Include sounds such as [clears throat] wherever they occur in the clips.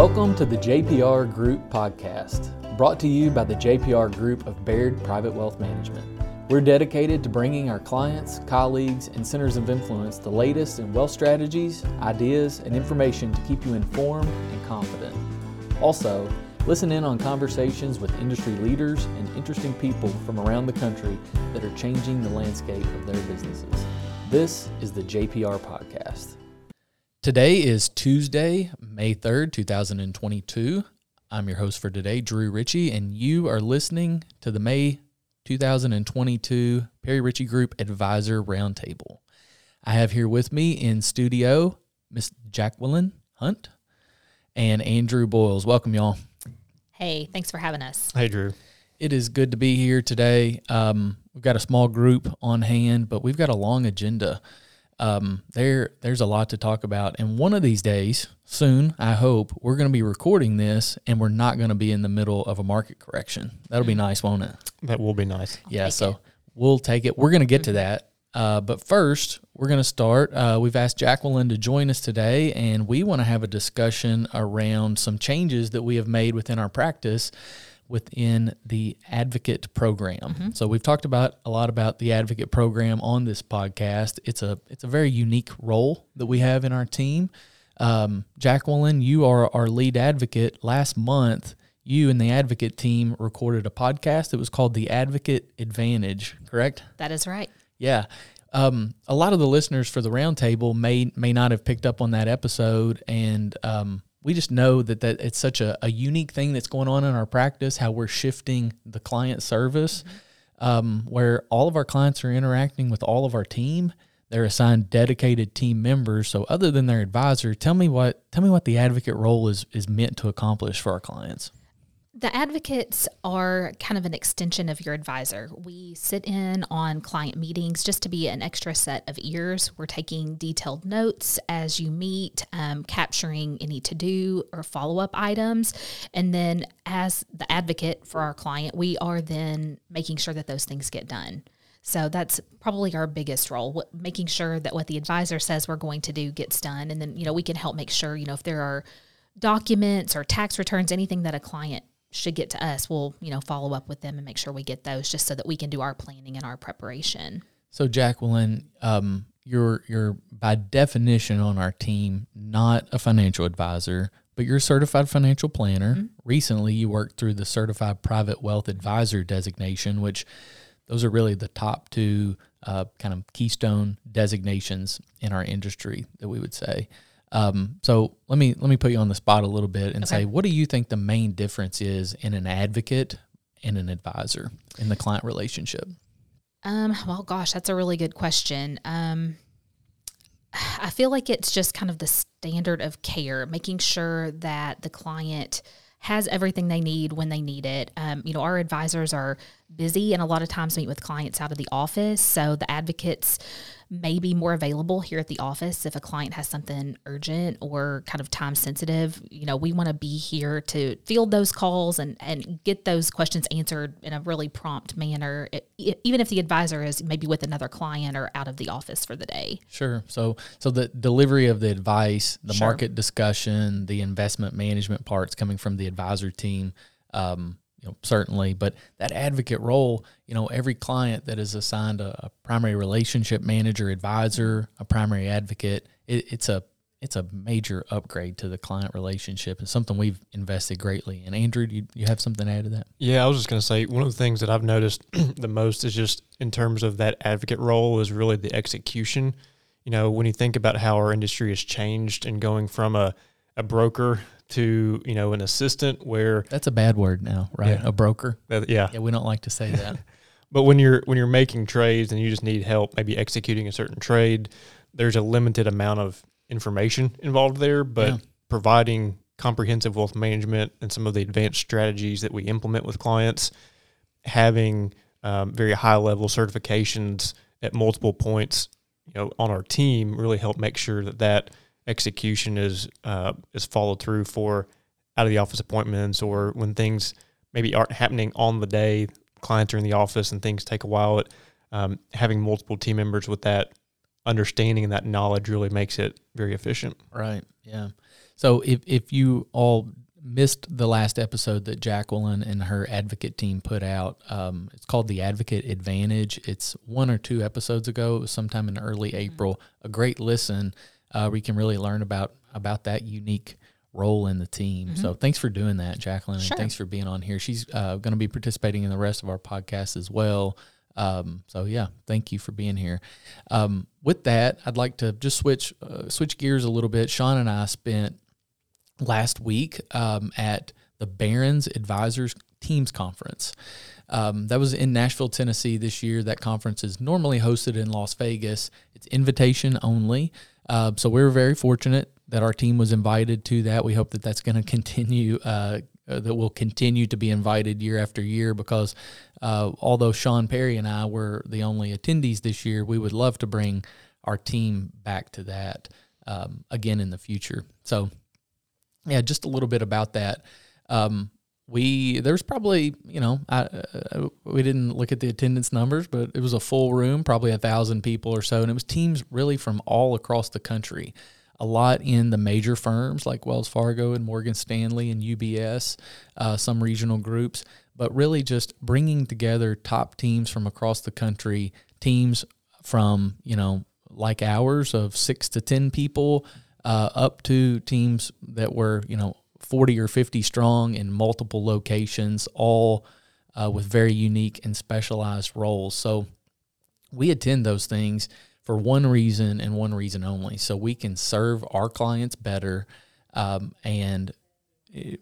Welcome to the JPR Group podcast, brought to you by the JPR Group of Baird Private Wealth Management. We're dedicated to bringing our clients, colleagues, and centers of influence the latest in wealth strategies, ideas, and information to keep you informed and confident. Also, listen in on conversations with industry leaders and interesting people from around the country that are changing the landscape of their businesses. This is the JPR Podcast. Today is Tuesday, May 3rd, 2022. I'm your host for today, Drew Ritchie, and you are listening to the May 2022 Perry Ritchie Group Advisor Roundtable. I have here with me in studio Miss Jacqueline Hunt and Andrew Boyles. Welcome, y'all. Hey, thanks for having us. Hey, Drew. It is good to be here today. Um, we've got a small group on hand, but we've got a long agenda um, there there's a lot to talk about. And one of these days, soon, I hope, we're going to be recording this, and we're not going to be in the middle of a market correction. That'll be nice, won't it? That will be nice. I'll yeah. So it. we'll take it. We're going to get to that. Uh, but first, we're going to start. Uh, we've asked Jacqueline to join us today, and we want to have a discussion around some changes that we have made within our practice within the advocate program. So we've talked about a lot about the advocate program on this podcast. It's a it's a very unique role that we have in our team. Um, Jacqueline, you are our lead advocate. Last month, you and the advocate team recorded a podcast. It was called the Advocate Advantage. Correct? That is right. Yeah. Um, a lot of the listeners for the roundtable may may not have picked up on that episode, and um, we just know that that it's such a, a unique thing that's going on in our practice. How we're shifting the client service, um, where all of our clients are interacting with all of our team. They're assigned dedicated team members. So, other than their advisor, tell me what tell me what the advocate role is is meant to accomplish for our clients. The advocates are kind of an extension of your advisor. We sit in on client meetings just to be an extra set of ears. We're taking detailed notes as you meet, um, capturing any to do or follow up items. And then, as the advocate for our client, we are then making sure that those things get done. So that's probably our biggest role, making sure that what the advisor says we're going to do gets done. And then, you know, we can help make sure, you know, if there are documents or tax returns, anything that a client should get to us, we'll, you know, follow up with them and make sure we get those just so that we can do our planning and our preparation. So Jacqueline, um, you're you're by definition on our team not a financial advisor, but you're a certified financial planner. Recently, you worked through the certified private wealth advisor designation, which those are really the top two uh, kind of keystone designations in our industry that we would say. Um, so let me let me put you on the spot a little bit and say, what do you think the main difference is in an advocate and an advisor in the client relationship? Um, well, gosh, that's a really good question. Um, I feel like it's just kind of the standard of care, making sure that the client has everything they need when they need it. Um, you know, our advisors are busy and a lot of times meet with clients out of the office. So the advocates may be more available here at the office if a client has something urgent or kind of time sensitive. You know, we want to be here to field those calls and, and get those questions answered in a really prompt manner, even if the advisor is maybe with another client or out of the office for the day. Sure. So so the delivery of the advice, the Sure. market discussion, the investment management parts coming from the advisor team, um, you know, certainly. But that advocate role, you know, every client that is assigned a, a primary relationship manager, advisor, a primary advocate, it, it's a it's a major upgrade to the client relationship. and something we've invested greatly And Andrew, you, you have something to add to that? Yeah, I was just going to say one of the things that I've noticed [clears throat] the most is just in terms of that advocate role is really the execution. You know, when you think about how our industry has changed and going from a, a broker to, you know, an assistant where That's a bad word now, right? Yeah. A broker. that, yeah. Yeah, we don't like to say that. [laughs] But when you're when you're making trades and you just need help maybe executing a certain trade, there's a limited amount of information involved there, but Yeah. providing comprehensive wealth management and some of the advanced strategies that we implement with clients, having um, very high level certifications at multiple points, you know, on our team really help make sure that that execution is uh, is followed through for out of the office appointments or when things maybe aren't happening on the day, clients are in the office and things take a while. It, um, having multiple team members with that understanding and that knowledge really makes it very efficient. Right. Yeah. So if if you all missed the last episode that Jacqueline and her advocate team put out, um, it's called the Advocate Advantage. It's one or two episodes ago. It was sometime in early April. A great listen. Uh, where you can really learn about about that unique role in the team. So thanks for doing that, Jacqueline, Sure. and thanks for being on here. She's uh, going to be participating in the rest of our podcast as well. Um, so yeah, thank you for being here. Um, with that, I'd like to just switch uh, switch gears a little bit. Sean and I spent last week um, at the Barron's Advisors Teams Conference. Um, that was in Nashville, Tennessee this year. That conference is normally hosted in Las Vegas. It's invitation only. Uh, so we were very fortunate that our team was invited to that. We hope that that's going to continue. Uh, uh, that will continue to be invited year after year because uh, although Sean Perry and I were the only attendees this year, we would love to bring our team back to that um, again in the future. So yeah, just a little bit about that. Um, we there's probably you know I, uh, we didn't look at the attendance numbers, but it was a full room, probably a thousand people or so, and it was teams really from all across the country. A lot in the major firms like Wells Fargo and Morgan Stanley and UBS, uh, some regional groups, but really just bringing together top teams from across the country, teams from you know like ours of six to ten people, uh, up to teams that were you know 40 or 50 strong in multiple locations, all uh, with very unique and specialized roles. So we attend those things for one reason and one reason only, so we can serve our clients better um, and eh,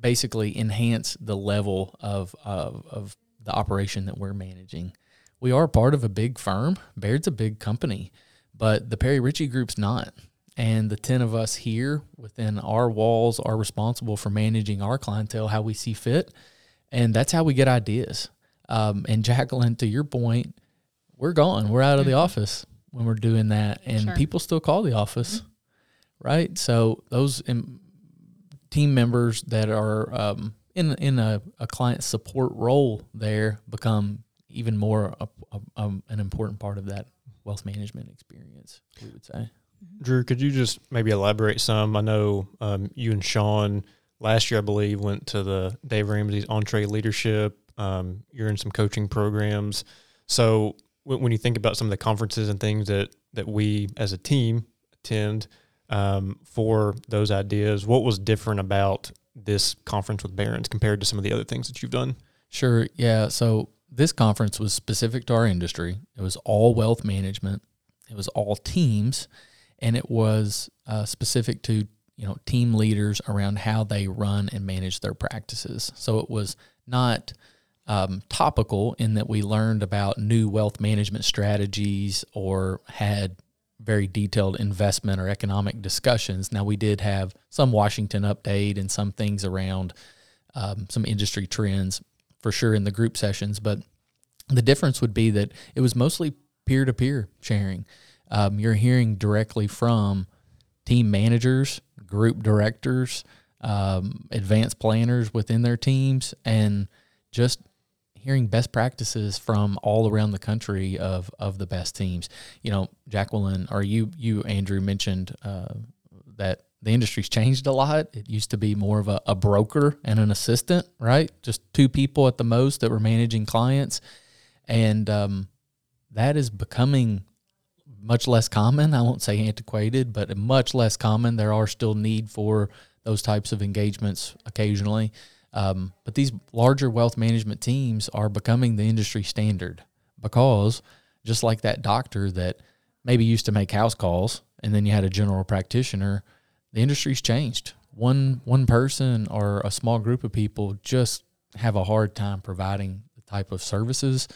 basically enhance the level of, of of the operation that we're managing. We are part of a big firm. Baird's a big company, but the Perry Ritchie Group's not. And the 10 of us here within our walls are responsible for managing our clientele how we see fit. And that's how we get ideas. Um, and Jacqueline, to your point, we're gone. We're out of the office when we're doing that. And Sure. people still call the office, right? So those um, team members that are um, in, in a, a client support role there become even more a, a, um, an important part of that wealth management experience, we would say. Drew, could you just maybe elaborate some? I know um, you and Sean last year, I believe, went to the Dave Ramsey's EntreLeadership. Um, you're in some coaching programs. So when, when you think about some of the conferences and things that that we as a team attend um, for those ideas, what was different about this conference with Barron's compared to some of the other things that you've done? Sure. Yeah. So this conference was specific to our industry. It was all wealth management. It was all teams, and it was uh, specific to you know team leaders around how they run and manage their practices. So it was not um, topical in that we learned about new wealth management strategies or had very detailed investment or economic discussions. Now we did have some Washington update and some things around um, some industry trends for sure in the group sessions, but the difference would be that it was mostly peer to peer sharing. Um, you're hearing directly from team managers, group directors, um, advanced planners within their teams, and just hearing best practices from all around the country of of the best teams. You know, Jacqueline or you you Andrew mentioned uh, that the industry's changed a lot. It used to be more of a, a broker and an assistant, right? Just two people at the most that were managing clients, and um, that is becoming much less common. I won't say antiquated, but much less common. There are still need for those types of engagements occasionally. Um, but these larger wealth management teams are becoming the industry standard because just like that doctor that maybe used to make house calls and then you had a general practitioner, the industry's changed. One one person or a small group of people just have a hard time providing the type of services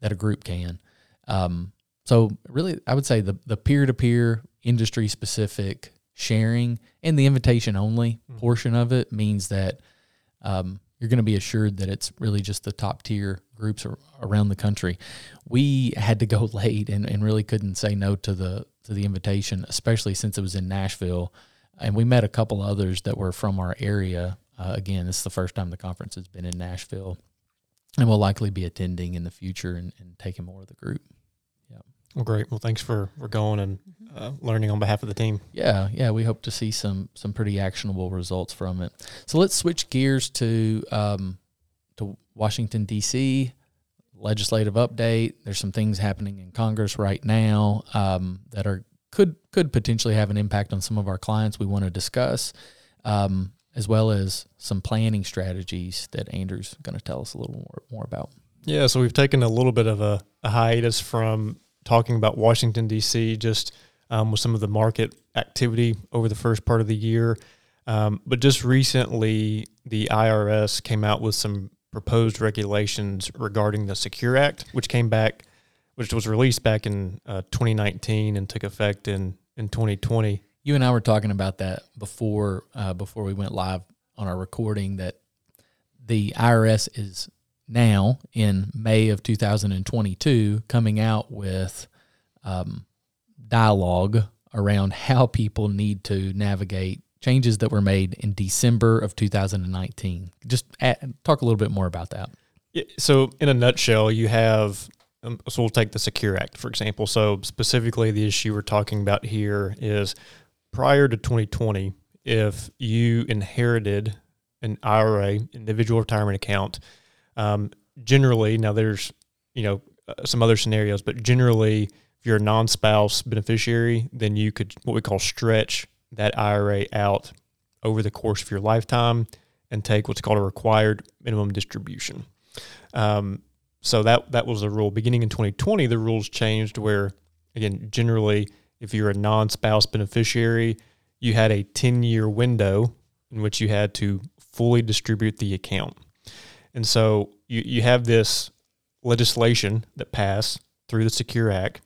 that a group can. Um, so really, I would say the the peer to peer industry specific sharing and the invitation only portion of it means that um, you're going to be assured that it's really just the top tier groups ar- around the country. We had to go [laughs] late and, and really couldn't say no to the to the invitation, especially since it was in Nashville, and we met a couple others that were from our area. Uh, again, this is the first time the conference has been in Nashville, and we'll likely be attending in the future and, and taking more of the group. Well, great. Well, thanks for, for going and uh, learning on behalf of the team. Yeah, yeah, we hope to see some some pretty actionable results from it. So let's switch gears to um, to Washington D.C. legislative update. There's some things happening in Congress right now um, that are could could potentially have an impact on some of our clients. We want to discuss, um, as well as some planning strategies that Andrew's going to tell us a little more more about. Yeah, so we've taken a little bit of a, a hiatus from talking about Washington D.C. just um, with some of the market activity over the first part of the year. Um, but just recently, the IRS came out with some proposed regulations regarding the Secure Act, which came back, which was released back in uh, 2019 and took effect in, in 2020. You and I were talking about that before uh, before we went live on our recording. That the IRS is now in May of 2022 coming out with um, dialogue around how people need to navigate changes that were made in December of 2019. Just add, talk a little bit more about that. So, in a nutshell, you have um, so we'll take the Secure Act for example. So, specifically, the issue we're talking about here is prior to 2020, if you inherited an IRA, individual retirement account, um, generally now there's you know uh, some other scenarios, but generally if you're a non-spouse beneficiary, then you could what we call stretch that IRA out over the course of your lifetime and take what's called a required minimum distribution. Um, so that that was the rule. Beginning in 2020, the rules changed where again generally if you're a non-spouse beneficiary, you had a 10-year window in which you had to fully distribute the account. And so you, you have this legislation that passed through the Secure Act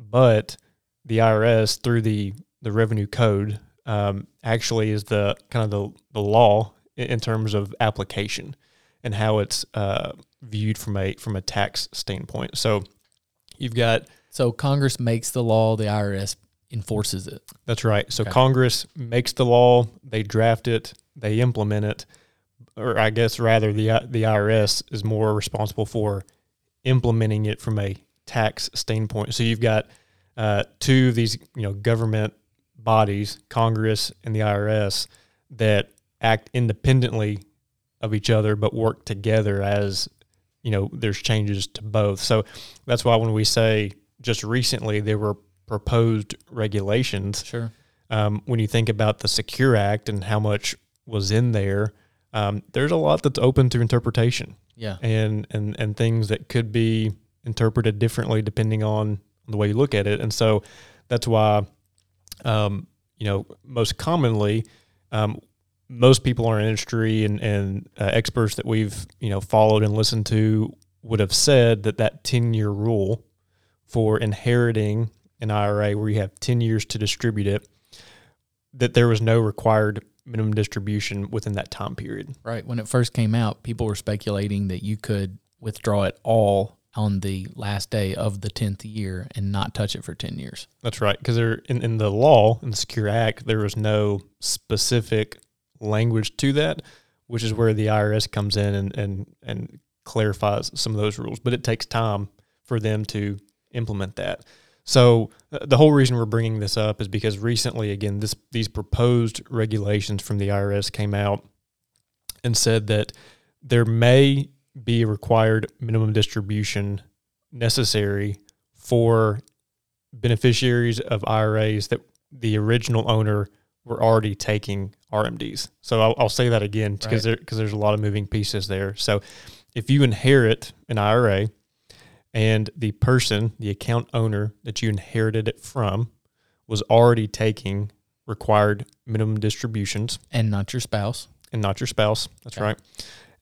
but the IRS through the the revenue code um, actually is the kind of the, the law in, in terms of application and how it's uh, viewed from a from a tax standpoint. So you've got so Congress makes the law, the IRS enforces it. That's right. So okay. Congress makes the law, they draft it, they implement it, or I guess rather the the IRS is more responsible for implementing it from a tax standpoint. So you've got uh, two of these, you know, government bodies, Congress and the IRS, that act independently of each other but work together as you know there's changes to both. So that's why when we say just recently there were proposed regulations. Sure. Um, when you think about the Secure Act and how much was in there, um, there's a lot that's open to interpretation. Yeah. And and and things that could be interpreted differently depending on the way you look at it. And so that's why, um, you know, most commonly, um, most people in our industry and, and uh, experts that we've, you know, followed and listened to would have said that that 10 year rule for inheriting an IRA where you have 10 years to distribute it, that there was no required minimum distribution within that time period. Right. When it first came out, people were speculating that you could withdraw it all on the last day of the 10th year and not touch it for 10 years. That's right. Because there in, in the law, in the Secure Act, there was no specific language to that, which is where the IRS comes in and, and, and clarifies some of those rules. But it takes time for them to implement that. So uh, the whole reason we're bringing this up is because recently, again, this these proposed regulations from the IRS came out and said that there may be a required minimum distribution necessary for beneficiaries of IRAs that the original owner were already taking RMDs. So I'll, I'll say that again because right. there, there's a lot of moving pieces there. So if you inherit an IRA and the person, the account owner that you inherited it from, was already taking required minimum distributions and not your spouse and not your spouse that's okay. right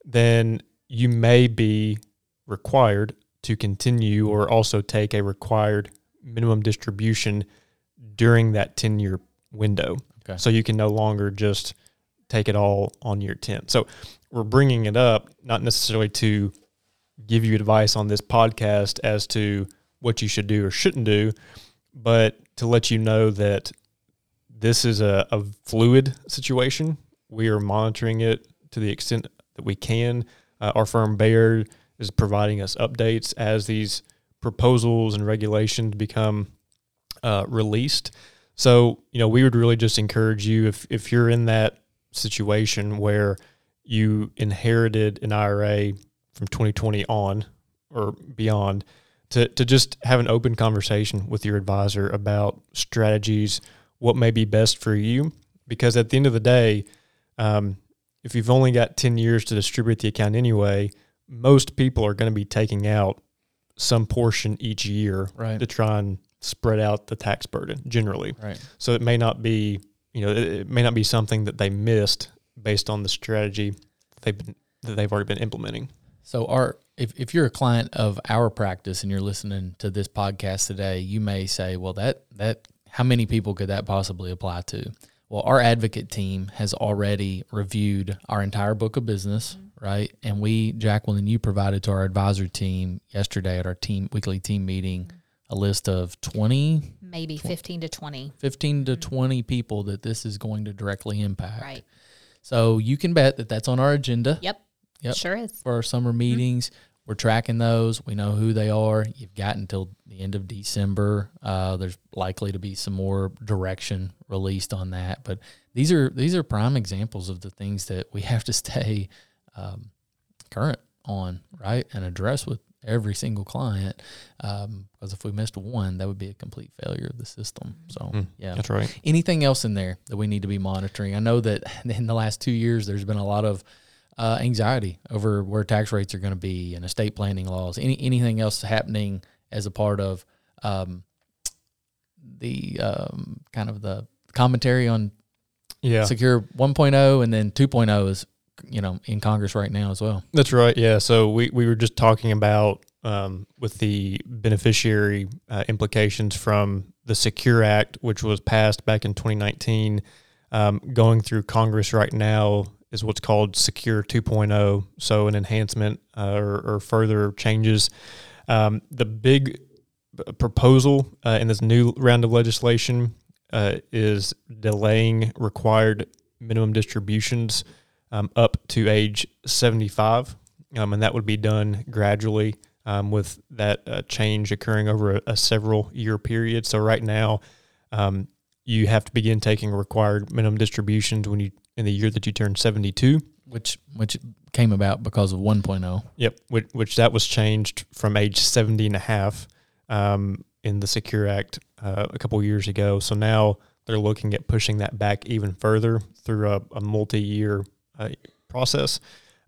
then you may be required to continue or also take a required minimum distribution during that 10 year window. Okay. So you can no longer just take it all on year 10. So we're bringing it up not necessarily to give you advice on this podcast as to what you should do or shouldn't do, but to let you know that this is a, a fluid situation. We are monitoring it to the extent that we can. Uh, our firm Baird is providing us updates as these proposals and regulations become uh, released. So, you know, we would really just encourage you if, if you're in that situation where you inherited an IRA from 2020 on or beyond, to, to just have an open conversation with your advisor about strategies, what may be best for you. Because at the end of the day, um, if you've only got 10 years to distribute the account anyway, most people are going to be taking out some portion each year Right. to try and spread out the tax burden generally. Right. So it may not be, you know, it, it may not be something that they missed based on the strategy they've been, that they've already been implementing. So our if, if you're a client of our practice and you're listening to this podcast today, you may say, well that that how many people could that possibly apply to? Well, our advocate team has already reviewed our entire book of business, mm-hmm. right? And we, Jacqueline, you provided to our advisor team yesterday at our team weekly team meeting mm-hmm. a list of 20, Maybe 15 to 20. 15 to mm-hmm. 20 people that this is going to directly impact. Right. So you can bet that that's on our agenda Yep. Yep. Sure is. for our summer meetings. We're tracking those. We know who they are. You've got until the end of December. Uh, there's likely to be some more direction released on that, but these are these are prime examples of the things that we [laughs] have to stay um, current on, right, and address with every single client. Um, because if we missed one, that would be a complete failure of the system. So Mm, yeah, That's right. anything else in there that we need to be monitoring? I know that [laughs] in the last two years, there's been a lot of uh, anxiety over where tax rates are going to be and estate planning laws. Any anything else happening as a part of um, the um, kind of the commentary on Yeah. Secure 1.0 and then 2.0 is you know in Congress right now as well. That's right. Yeah. So we, we were just talking about um, with the beneficiary uh, implications from the Secure Act, which was passed back in 2019. Um, going through Congress right now is what's called Secure 2.0. So an enhancement uh, or, or further changes. Um, the big proposal uh, in this new round of legislation uh, is delaying required minimum distributions um, up to age 75. Um, and that would be done gradually um, with that uh, change occurring over a, a several year period. So right now, um, you have to begin taking required minimum distributions when you in the year that you turn 72. Which which came about because of oh. 1.0. Yep, which, which that was changed from age 70 and a half um, in the Secure Act uh, a couple years ago. So now they're looking at pushing that back even further through a, a multi-year uh, process.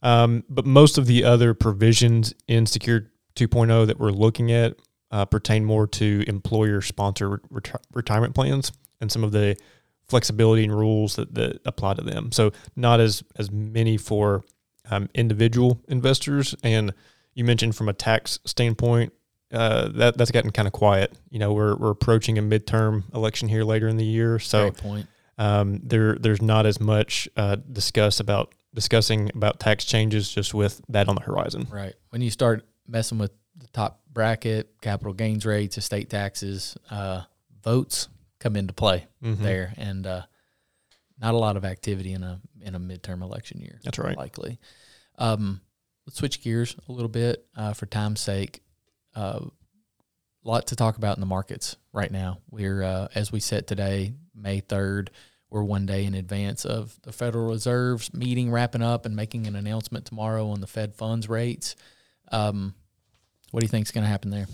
Um, but most of the other provisions in Secure 2.0 that we're looking at uh, pertain more to employer-sponsored reti- retirement plans and some of the flexibility and rules that, that apply to them. So not as as many for um, individual investors. And you mentioned from a tax standpoint, uh, that that's gotten kind of quiet. You know, we're we're approaching a midterm election here later in the year, so um, there there's not as much uh, discuss about discussing about tax changes just with that on the horizon. Right. When you start messing with the top bracket, capital gains rates, estate taxes, uh, votes come into play Mhm. there, and uh, not a lot of activity in a in a midterm election year. That's right. Likely. Um, let's switch gears a little bit uh, for time's sake. A uh, lot to talk about in the markets right now. We're uh, as we sit today, May third. We're one day in advance of the Federal Reserve's meeting wrapping up and making an announcement tomorrow on the Fed funds rates. Um, what do you think is going to happen there?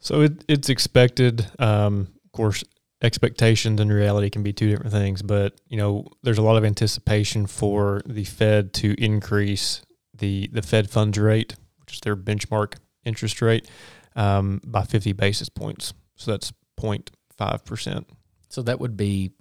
So it, it's expected. Um, of course, expectations and reality can be two different things, but you know, there's a lot of anticipation for the Fed to increase the the Fed funds rate, which is their benchmark interest rate, um, by 50 basis points. So that's 0.5 percent. So that would be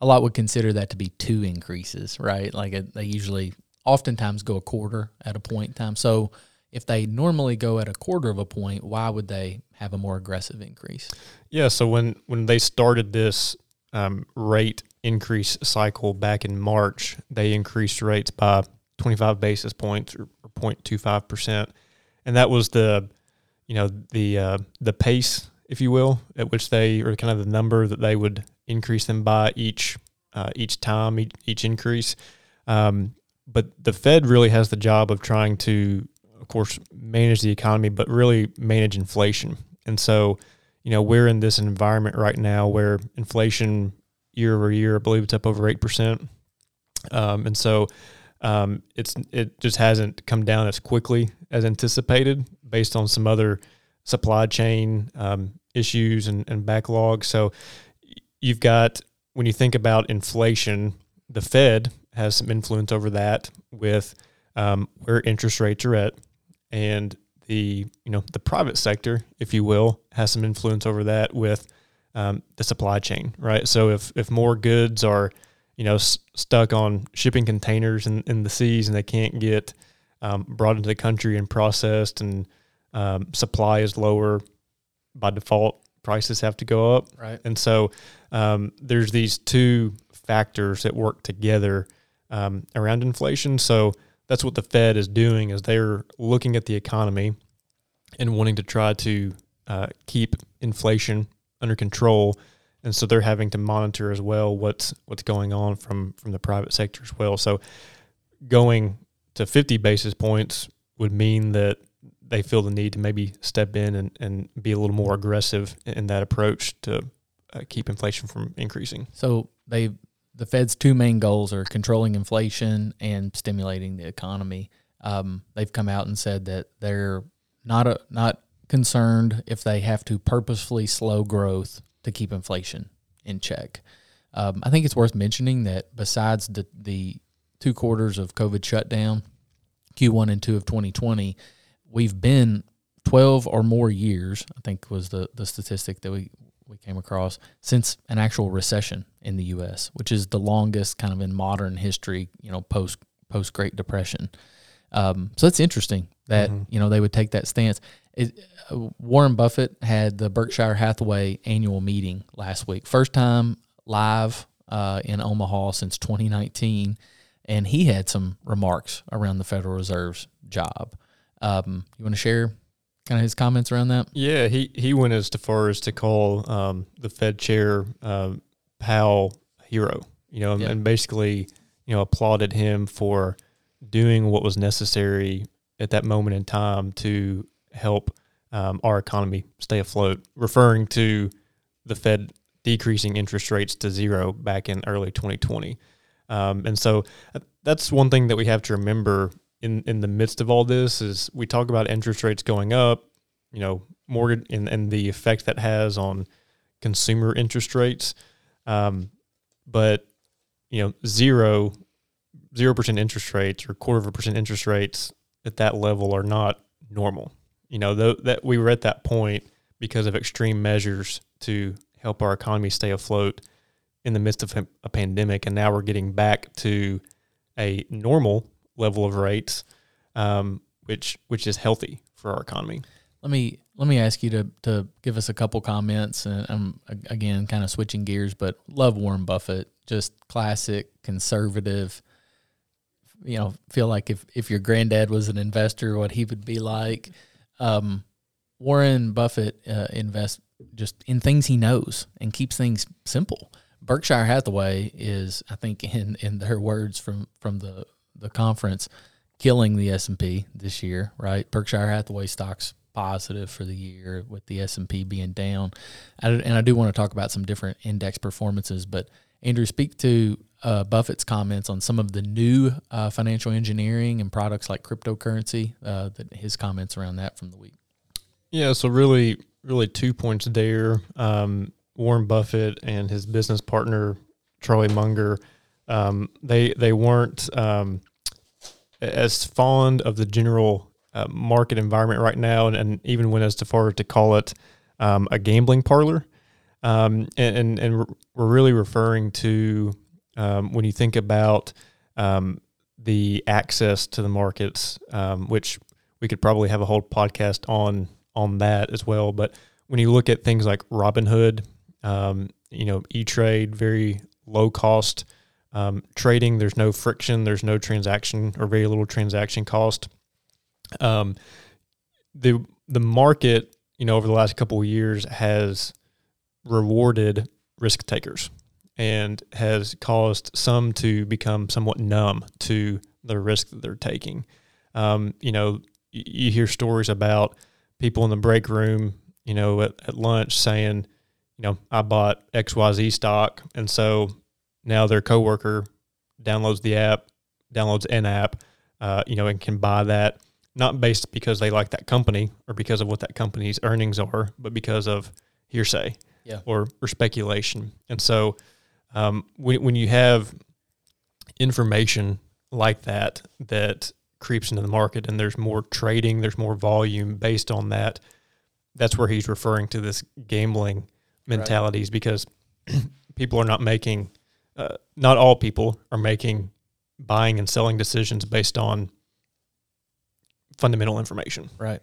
a lot would consider that to be two increases, right? Like it, they usually, oftentimes go a quarter at a point in time. So if they normally go at a quarter of a point, why would they have a more aggressive increase? Yeah. So when when they started this um, rate increase cycle back in March, they increased rates by 25 basis points or, or 0.25 percent, and that was the you know the uh, the pace, if you will, at which they or kind of the number that they would increase them by each uh, each time each, each increase. Um, but the Fed really has the job of trying to, of course, manage the economy, but really manage inflation. And so, you know, we're in this environment right now where inflation year over year, I believe it's up over eight percent. Um, and so, um, it's it just hasn't come down as quickly as anticipated, based on some other supply chain um, issues and, and backlogs. So, you've got when you think about inflation, the Fed has some influence over that with um, where interest rates are at, and the you know the private sector, if you will, has some influence over that with um, the supply chain, right? So if if more goods are you know s- stuck on shipping containers in, in the seas and they can't get um, brought into the country and processed, and um, supply is lower by default, prices have to go up, Right. and so um, there's these two factors that work together um, around inflation. So that's what the Fed is doing is they're looking at the economy and wanting to try to uh, keep inflation under control. And so they're having to monitor as well what's what's going on from from the private sector as well. So going to 50 basis points would mean that they feel the need to maybe step in and, and be a little more aggressive in that approach to uh, keep inflation from increasing. So they the Fed's two main goals are controlling inflation and stimulating the economy. Um, they've come out and said that they're not a, not concerned if they have to purposefully slow growth to keep inflation in check. Um, I think it's worth mentioning that besides the the two quarters of COVID shutdown, Q1 and 2 of 2020, we've been 12 or more years, I think was the, the statistic that we, we came across, since an actual recession in the U.S., which is the longest kind of in modern history, you know, post post Great Depression. Um, so it's interesting that Mhm. you know they would take that stance. It, uh, Warren Buffett had the Berkshire Hathaway annual meeting last week, first time live uh, in Omaha since 2019, and he had some remarks around the Federal Reserve's job. Um, you want to share kind of his comments around that? Yeah, he, he went as far as to call um, the Fed chair um, Powell a hero, you know, and, Yeah. and basically, you know, applauded him for doing what was necessary at that moment in time to help um, our economy stay afloat, referring to the Fed decreasing interest rates to zero back in early 2020. Um, and so uh, that's one thing that we have to remember in, in the midst of all this is we talk about interest rates going up, you know, mortgage and, and the effect that has on consumer interest rates. Um, but, you know, zero, zero percent interest rates or quarter of a percent interest rates at that level are not normal. You know, th- that we were at that point because of extreme measures to help our economy stay afloat in the midst of a pandemic. And now we're getting back to a normal level of rates, um, which which is healthy for our economy. Let me let me ask you to to give us a couple comments, and I'm again kind of switching gears, but love Warren Buffett, just classic conservative. You know, feel like if if your granddad was an investor, what he would be like. Um, Warren Buffett uh, invests just in things he knows and keeps things simple. Berkshire Hathaway is, I think, in in their words from from the the conference, killing the S and P this year. Right, Berkshire Hathaway stocks positive for the year with the S and P being down, and I do want to talk about some different index performances. But Andrew, speak to uh, Buffett's comments on some of the new uh, financial engineering and products like cryptocurrency. Uh, that his comments around that from the week. Yeah, so really, really two points there. Um, Warren Buffett and his business partner Charlie Munger, um, they they weren't um, as fond of the general uh, market environment right now, and, and even went as far to call it um, a gambling parlor. Um, and, and and we're really referring to um, when you think about um, the access to the markets, which we could probably have a whole podcast on on that as well. But when you look at things like Robinhood, you know, E Trade, very low cost um, trading. There's no friction. There's no transaction or very little transaction cost. Um, the the market, you know, over the last couple of years has rewarded risk takers and has caused some to become somewhat numb to the risk that they're taking. Um, you know, you, hear stories about people in the break room, you know, at, at lunch saying, you know, I bought XYZ stock. And so now their coworker downloads the app, downloads an app, uh, you know, and can buy that not based because they like that company or because of what that company's earnings are, but because of hearsay Yeah. or, or speculation. And so um, when, when you have information like that that creeps into the market and there's more trading, there's more volume based on that, that's where he's referring to this gambling mentalities because [clears throat] people are not making, uh, not all people are making buying and selling decisions based on fundamental information. Right.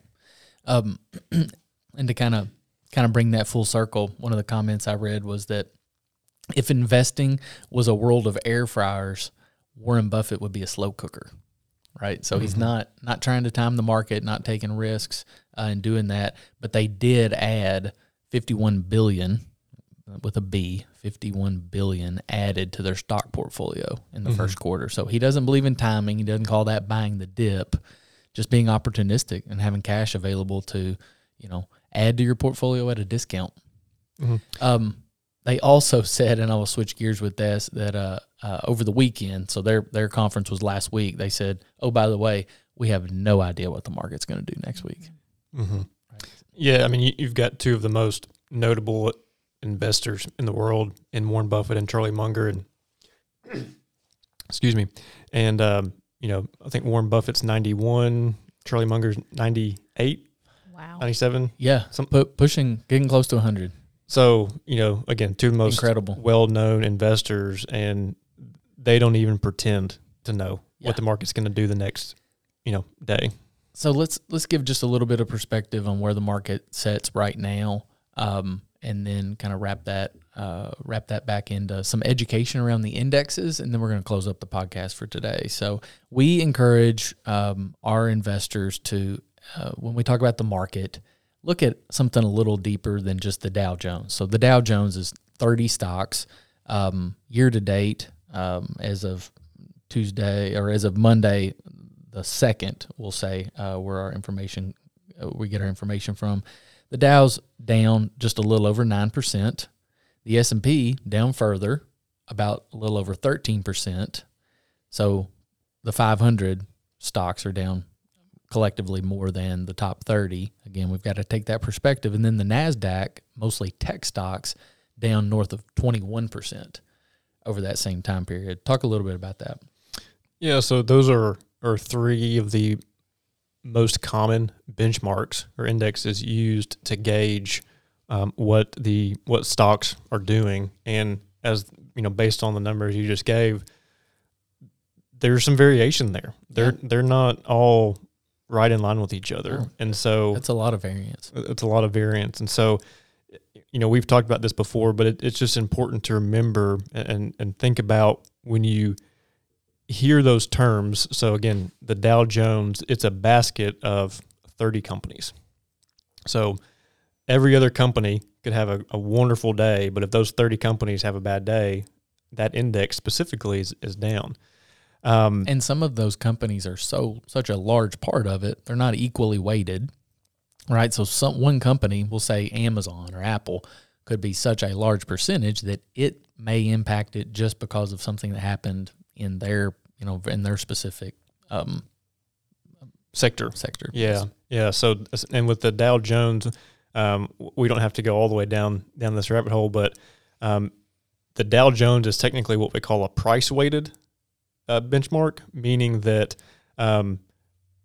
Um, [clears throat] and to kind of kind of bring that full circle, one of the comments I read was that if investing was a world of air fryers, Warren Buffett would be a slow cooker. Right. So he's not not trying to time the market, not taking risks uh, and doing that. But they did add 51 billion with a B, 51 billion added to their stock portfolio in the first quarter. So he doesn't believe in timing. He doesn't call that buying the dip just being opportunistic and having cash available to, you know, add to your portfolio at a discount. Um, they also said, and I will switch gears with this, that uh, uh, over the weekend, so their their conference was last week. They said, "Oh, by the way, we have no idea what the market's going to do next week." Mm-hmm. Yeah, I mean, you, you've got two of the most notable investors in the world in Warren Buffett and Charlie Munger, and [clears throat] excuse me, and um, you know, I think Warren Buffett's ninety one, Charlie Munger's 98, Wow. 97. Yeah, Some- pu- pushing, getting close to hundred. So you know, again, two most Incredible. well known investors, and they don't even pretend to know Yeah. what the market's going to do the next, you know, day. So let's let's give just a little bit of perspective on where the market sets right now, um, and then kind of wrap that uh, wrap that back into some education around the indexes, and then we're going to close up the podcast for today. So we encourage um, our investors to, uh, when we talk about the market, look at something a little deeper than just the Dow Jones. So the Dow Jones is 30 stocks um, year to date um, as of Tuesday or as of Monday, the second, we'll say, uh, where our information uh, we get our information from. The Dow's down just a little over nine percent. The S and P down further, about a little over thirteen percent. So the 500 stocks are down collectively more than the top 30. Again, we've got to take that perspective. And then the NASDAQ, mostly tech stocks, down north of 21% over that same time period. Talk a little bit about that. Yeah, so those are are three of the most common benchmarks or indexes used to gauge um, what the what stocks are doing, and as you know, based on the numbers you just gave, there's some variation there. They're they're not all right in line with each other, No. and so That's a lot of variance. it's a lot of variance and so you know we've talked about this before but it, it's just important to remember and and think about when you hear those terms so again the dow jones it's a basket of 30 companies so every other company could have a, a wonderful day but if those 30 companies have a bad day that index specifically is, is down um, And some of those companies are so such a large part of it, they're not equally weighted. Right? So some one company, we'll say Amazon or Apple, could be such a large percentage that it may impact it just because of something that happened in their, you know, in their specific um, sector sector. Yeah, yeah. So, and with the Dow Jones, um, we don't have to go all the way down down this rabbit hole, but um, the Dow Jones is technically what we call a price weighted uh, benchmark, meaning that um,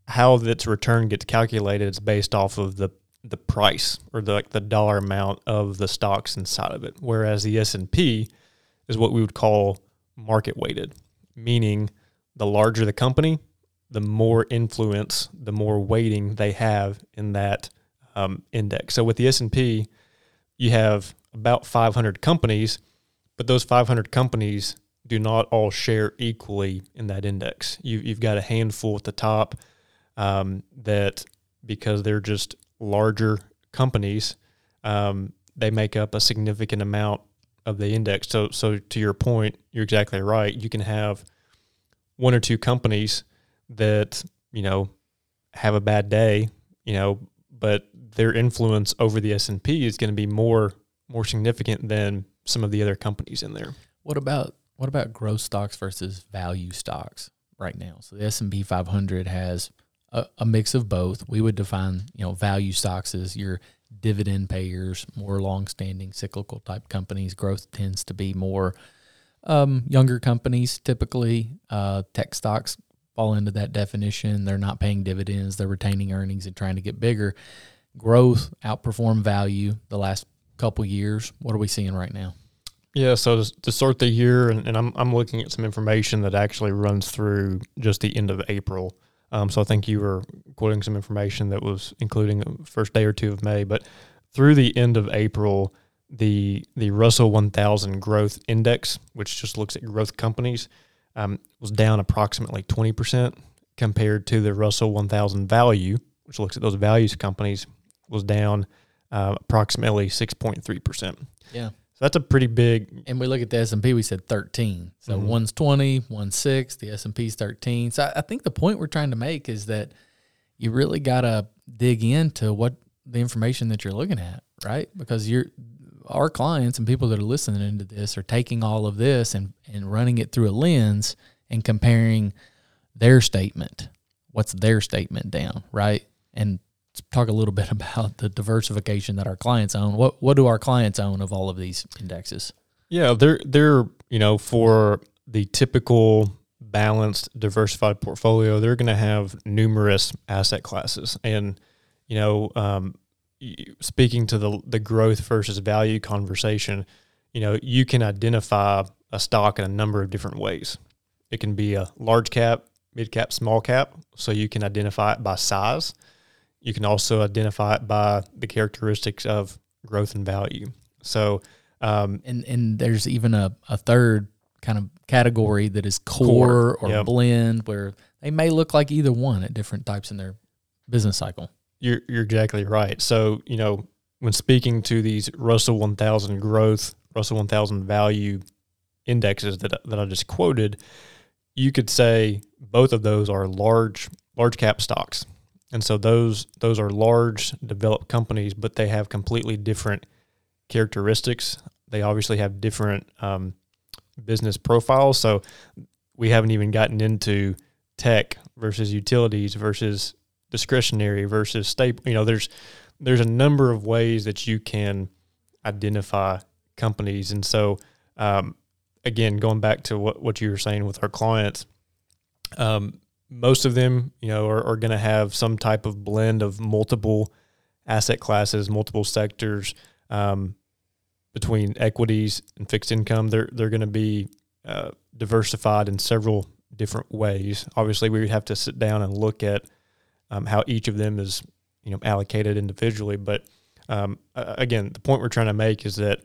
how its return gets calculated is based off of the the price or the like the dollar amount of the stocks inside of it. Whereas the S and P is what we would call market weighted, meaning the larger the company, the more influence, the more weighting they have in that um, index. So with the S and P, you have about 500 companies, but those 500 companies do not all share equally in that index. You, you've got a handful at the top um, that because they're just larger companies, um, they make up a significant amount of the index. So, so to your point, you're exactly right. You can have one or two companies that you know have a bad day, you know, but their influence over the S and P is going to be more more significant than some of the other companies in there. What about what about growth stocks versus value stocks right now? So the S and P 500 has a, a mix of both. We would define you know value stocks as your dividend payers, more long-standing cyclical type companies. Growth tends to be more um, younger companies, typically uh, tech stocks fall into that definition. They're not paying dividends, they're retaining earnings and trying to get bigger. Growth outperform value the last couple years. What are we seeing right now? Yeah, so to start the year, and, and I'm, I'm looking at some information that actually runs through just the end of April. Um, so I think you were quoting some information that was including the first day or two of May, but through the end of April, the the Russell 1000 Growth Index, which just looks at growth companies, um, was down approximately 20% compared to the Russell 1000 Value, which looks at those values companies, was down uh, approximately 6.3%. Yeah. So that's a pretty big. And we look at the S and P. We said thirteen. So mm-hmm. one's twenty, one's six. The S and P's thirteen. So I, I think the point we're trying to make is that you really got to dig into what the information that you're looking at, right? Because you're our clients and people that are listening to this are taking all of this and, and running it through a lens and comparing their statement. What's their statement down, right? And talk a little bit [laughs] about the diversification that our clients own. What what do our clients own of all of these indexes? Yeah, they're they're you know for the typical balanced diversified portfolio, they're going to have numerous asset classes, and you know um, speaking to the the growth versus value conversation, you know, you can identify a stock in a number of different ways. It can be a large cap, mid cap, small cap, so you can identify it by size. You can also identify it by the characteristics of growth and value. So, um, and and there's even a, a third kind of category that is core, core or yep. blend, where they may look like either one at different types in their business cycle. You're you're exactly right. So you know when speaking to these Russell 1000 growth, Russell 1000 value indexes that that I just quoted, you could say both of those are large large cap stocks. And so those those are large developed companies, but they have completely different characteristics. They obviously have different um, business profiles. So we haven't even gotten into tech versus utilities versus discretionary versus staple. You know, there's there's a number of ways that you can identify companies, and so um, again, going back to what what you were saying with our clients, um, most of them, you know, are, are going to have some type of blend of multiple asset classes, multiple sectors. Um, between equities and fixed income, they're they're going to be uh, diversified in several different ways. Obviously, we would have to sit down and look at um, how each of them is you know allocated individually. But um, again, the point we're trying to make is that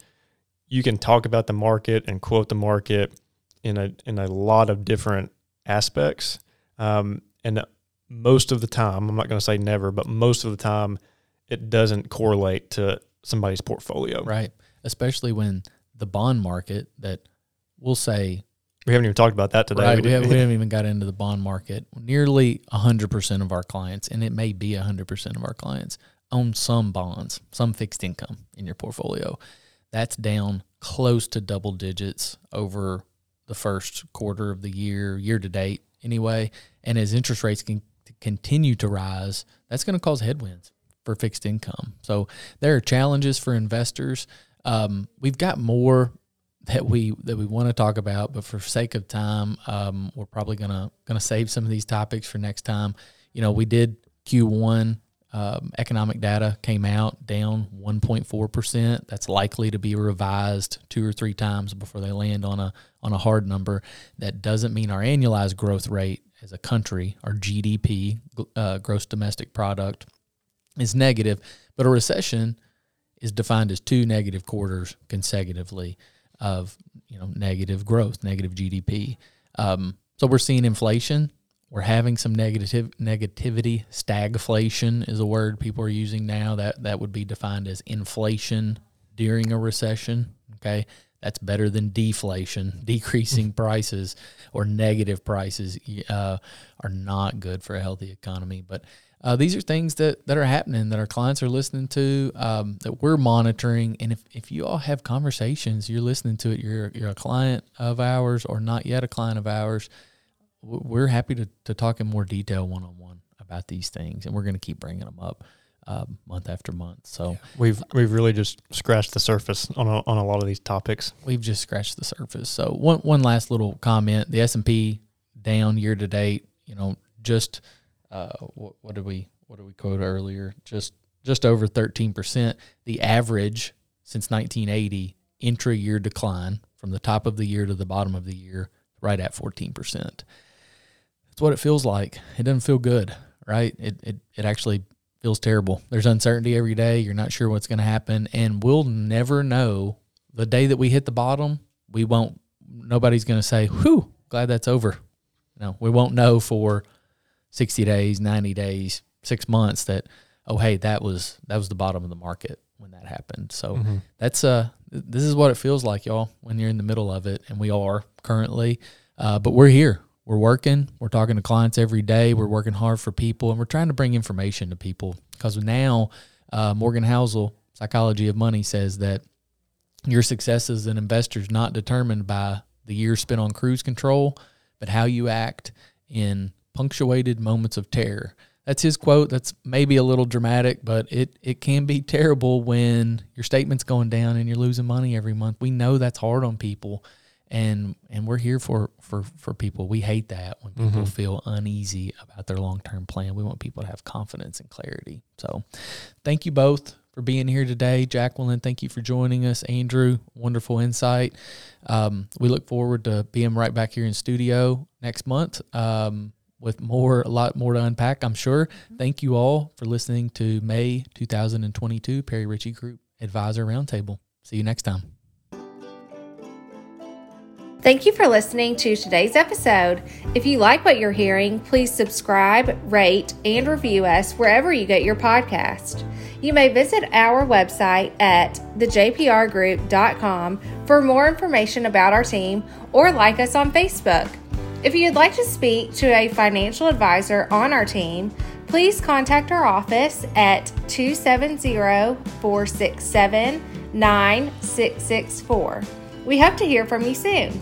you can talk about the market and quote the market in a in a lot of different aspects, um, and most of the time, I'm not going to say never, but most of the time, it doesn't correlate to somebody's portfolio. Right, especially when the bond market that we'll say we haven't even talked about that today. Right. We, have, we haven't even got into the bond market. Nearly 100% of our clients, and it may be 100% of our clients, own some bonds, some fixed income in your portfolio. That's down close to double digits over the first quarter of the year, year to date, anyway. And as interest rates can continue to rise, that's going to cause headwinds for fixed income. So there are challenges for investors. Um, we've got more that we that we want to talk about, but for sake of time, um, we're probably gonna gonna save some of these topics for next time. You know, we did Q1 um, economic data came out down 1.4 percent. That's likely to be revised two or three times before they land on a on a hard number. That doesn't mean our annualized growth rate as a country, our GDP, uh, gross domestic product, is negative, but a recession is defined as two negative quarters consecutively of you know negative growth, negative GDP. Um, so we're seeing inflation. We're having some negative negativity. Stagflation is a word people are using now. That that would be defined as inflation during a recession. Okay, that's better than deflation. [laughs] Decreasing prices or negative prices uh, are not good for a healthy economy. But uh, these are things that, that are happening that our clients are listening to, um, that we're monitoring. And if, if you all have conversations, you're listening to it, you're, you're a client of ours or not yet a client of ours, we're happy to, to talk in more detail one on one about these things. And we're going to keep bringing them up. Um, month after month. So yeah. we've we've really just scratched the surface on a, on a lot of these topics. We've just scratched the surface. So one one last little comment: the S and P down year to date. You know, just uh, what, what did we what did we quote earlier? Just just over thirteen percent. The average since 1980 intra year decline from the top of the year to the bottom of the year, right at 14 percent. That's what it feels like. It doesn't feel good, right? It it it actually feels terrible. There's uncertainty every day. You're not sure what's going to happen, and we'll never know the day that we hit the bottom. We won't. Nobody's going to say, "Whew, glad that's over." No, we won't know for 60 days, 90 days, six months that, oh, hey, that was, that was the bottom of the market when that happened. So mm-hmm. that's, uh, this is what it feels like y'all when you're in the middle of it. And we are currently, uh, but we're here. We're working. We're talking to clients every day. We're working hard for people and we're trying to bring information to people because now, uh, Morgan Housel, Psychology of Money, says that your success as an investor is not determined by the years spent on cruise control, but how you act in punctuated moments of terror. That's his quote. That's maybe a little dramatic, but it, it can be terrible when your statement's going down and you're losing money every month. We know that's hard on people and and we're here for for for people. We hate that when people mm-hmm. feel uneasy about their long-term plan. We want people to have confidence and clarity. So, thank you both for being here today. Jacqueline, thank you for joining us. Andrew, wonderful insight. Um, we look forward to being right back here in studio next month. Um, with more, a lot more to unpack, I'm sure. Mm-hmm. Thank you all for listening to May 2022 Perry Ritchie Group Advisor Roundtable. See you next time. Thank you for listening to today's episode. If you like what you're hearing, please subscribe, rate, and review us wherever you get your podcast. You may visit our website at thejprgroup.com for more information about our team or like us on Facebook. If you'd like to speak to a financial advisor on our team, please contact our office at 270 467 9664. We hope to hear from you soon.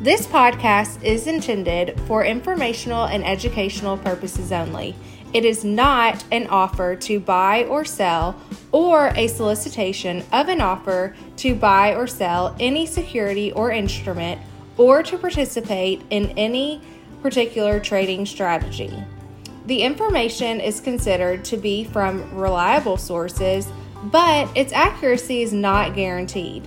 This podcast is intended for informational and educational purposes only. It is not an offer to buy or sell or a solicitation of an offer to buy or sell any security or instrument or to participate in any particular trading strategy. The information is considered to be from reliable sources, but its accuracy is not guaranteed.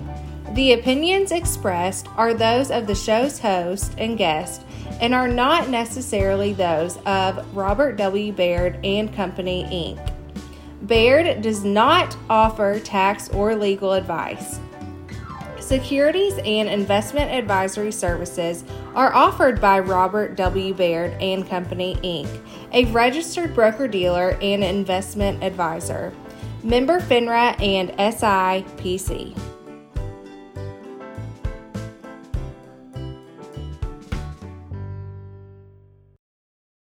The opinions expressed are those of the show's host and guest and are not necessarily those of Robert W. Baird and Company, Inc. Baird does not offer tax or legal advice. Securities and investment advisory services are offered by Robert W. Baird and Company, Inc., a registered broker dealer and investment advisor. Member FINRA and SIPC.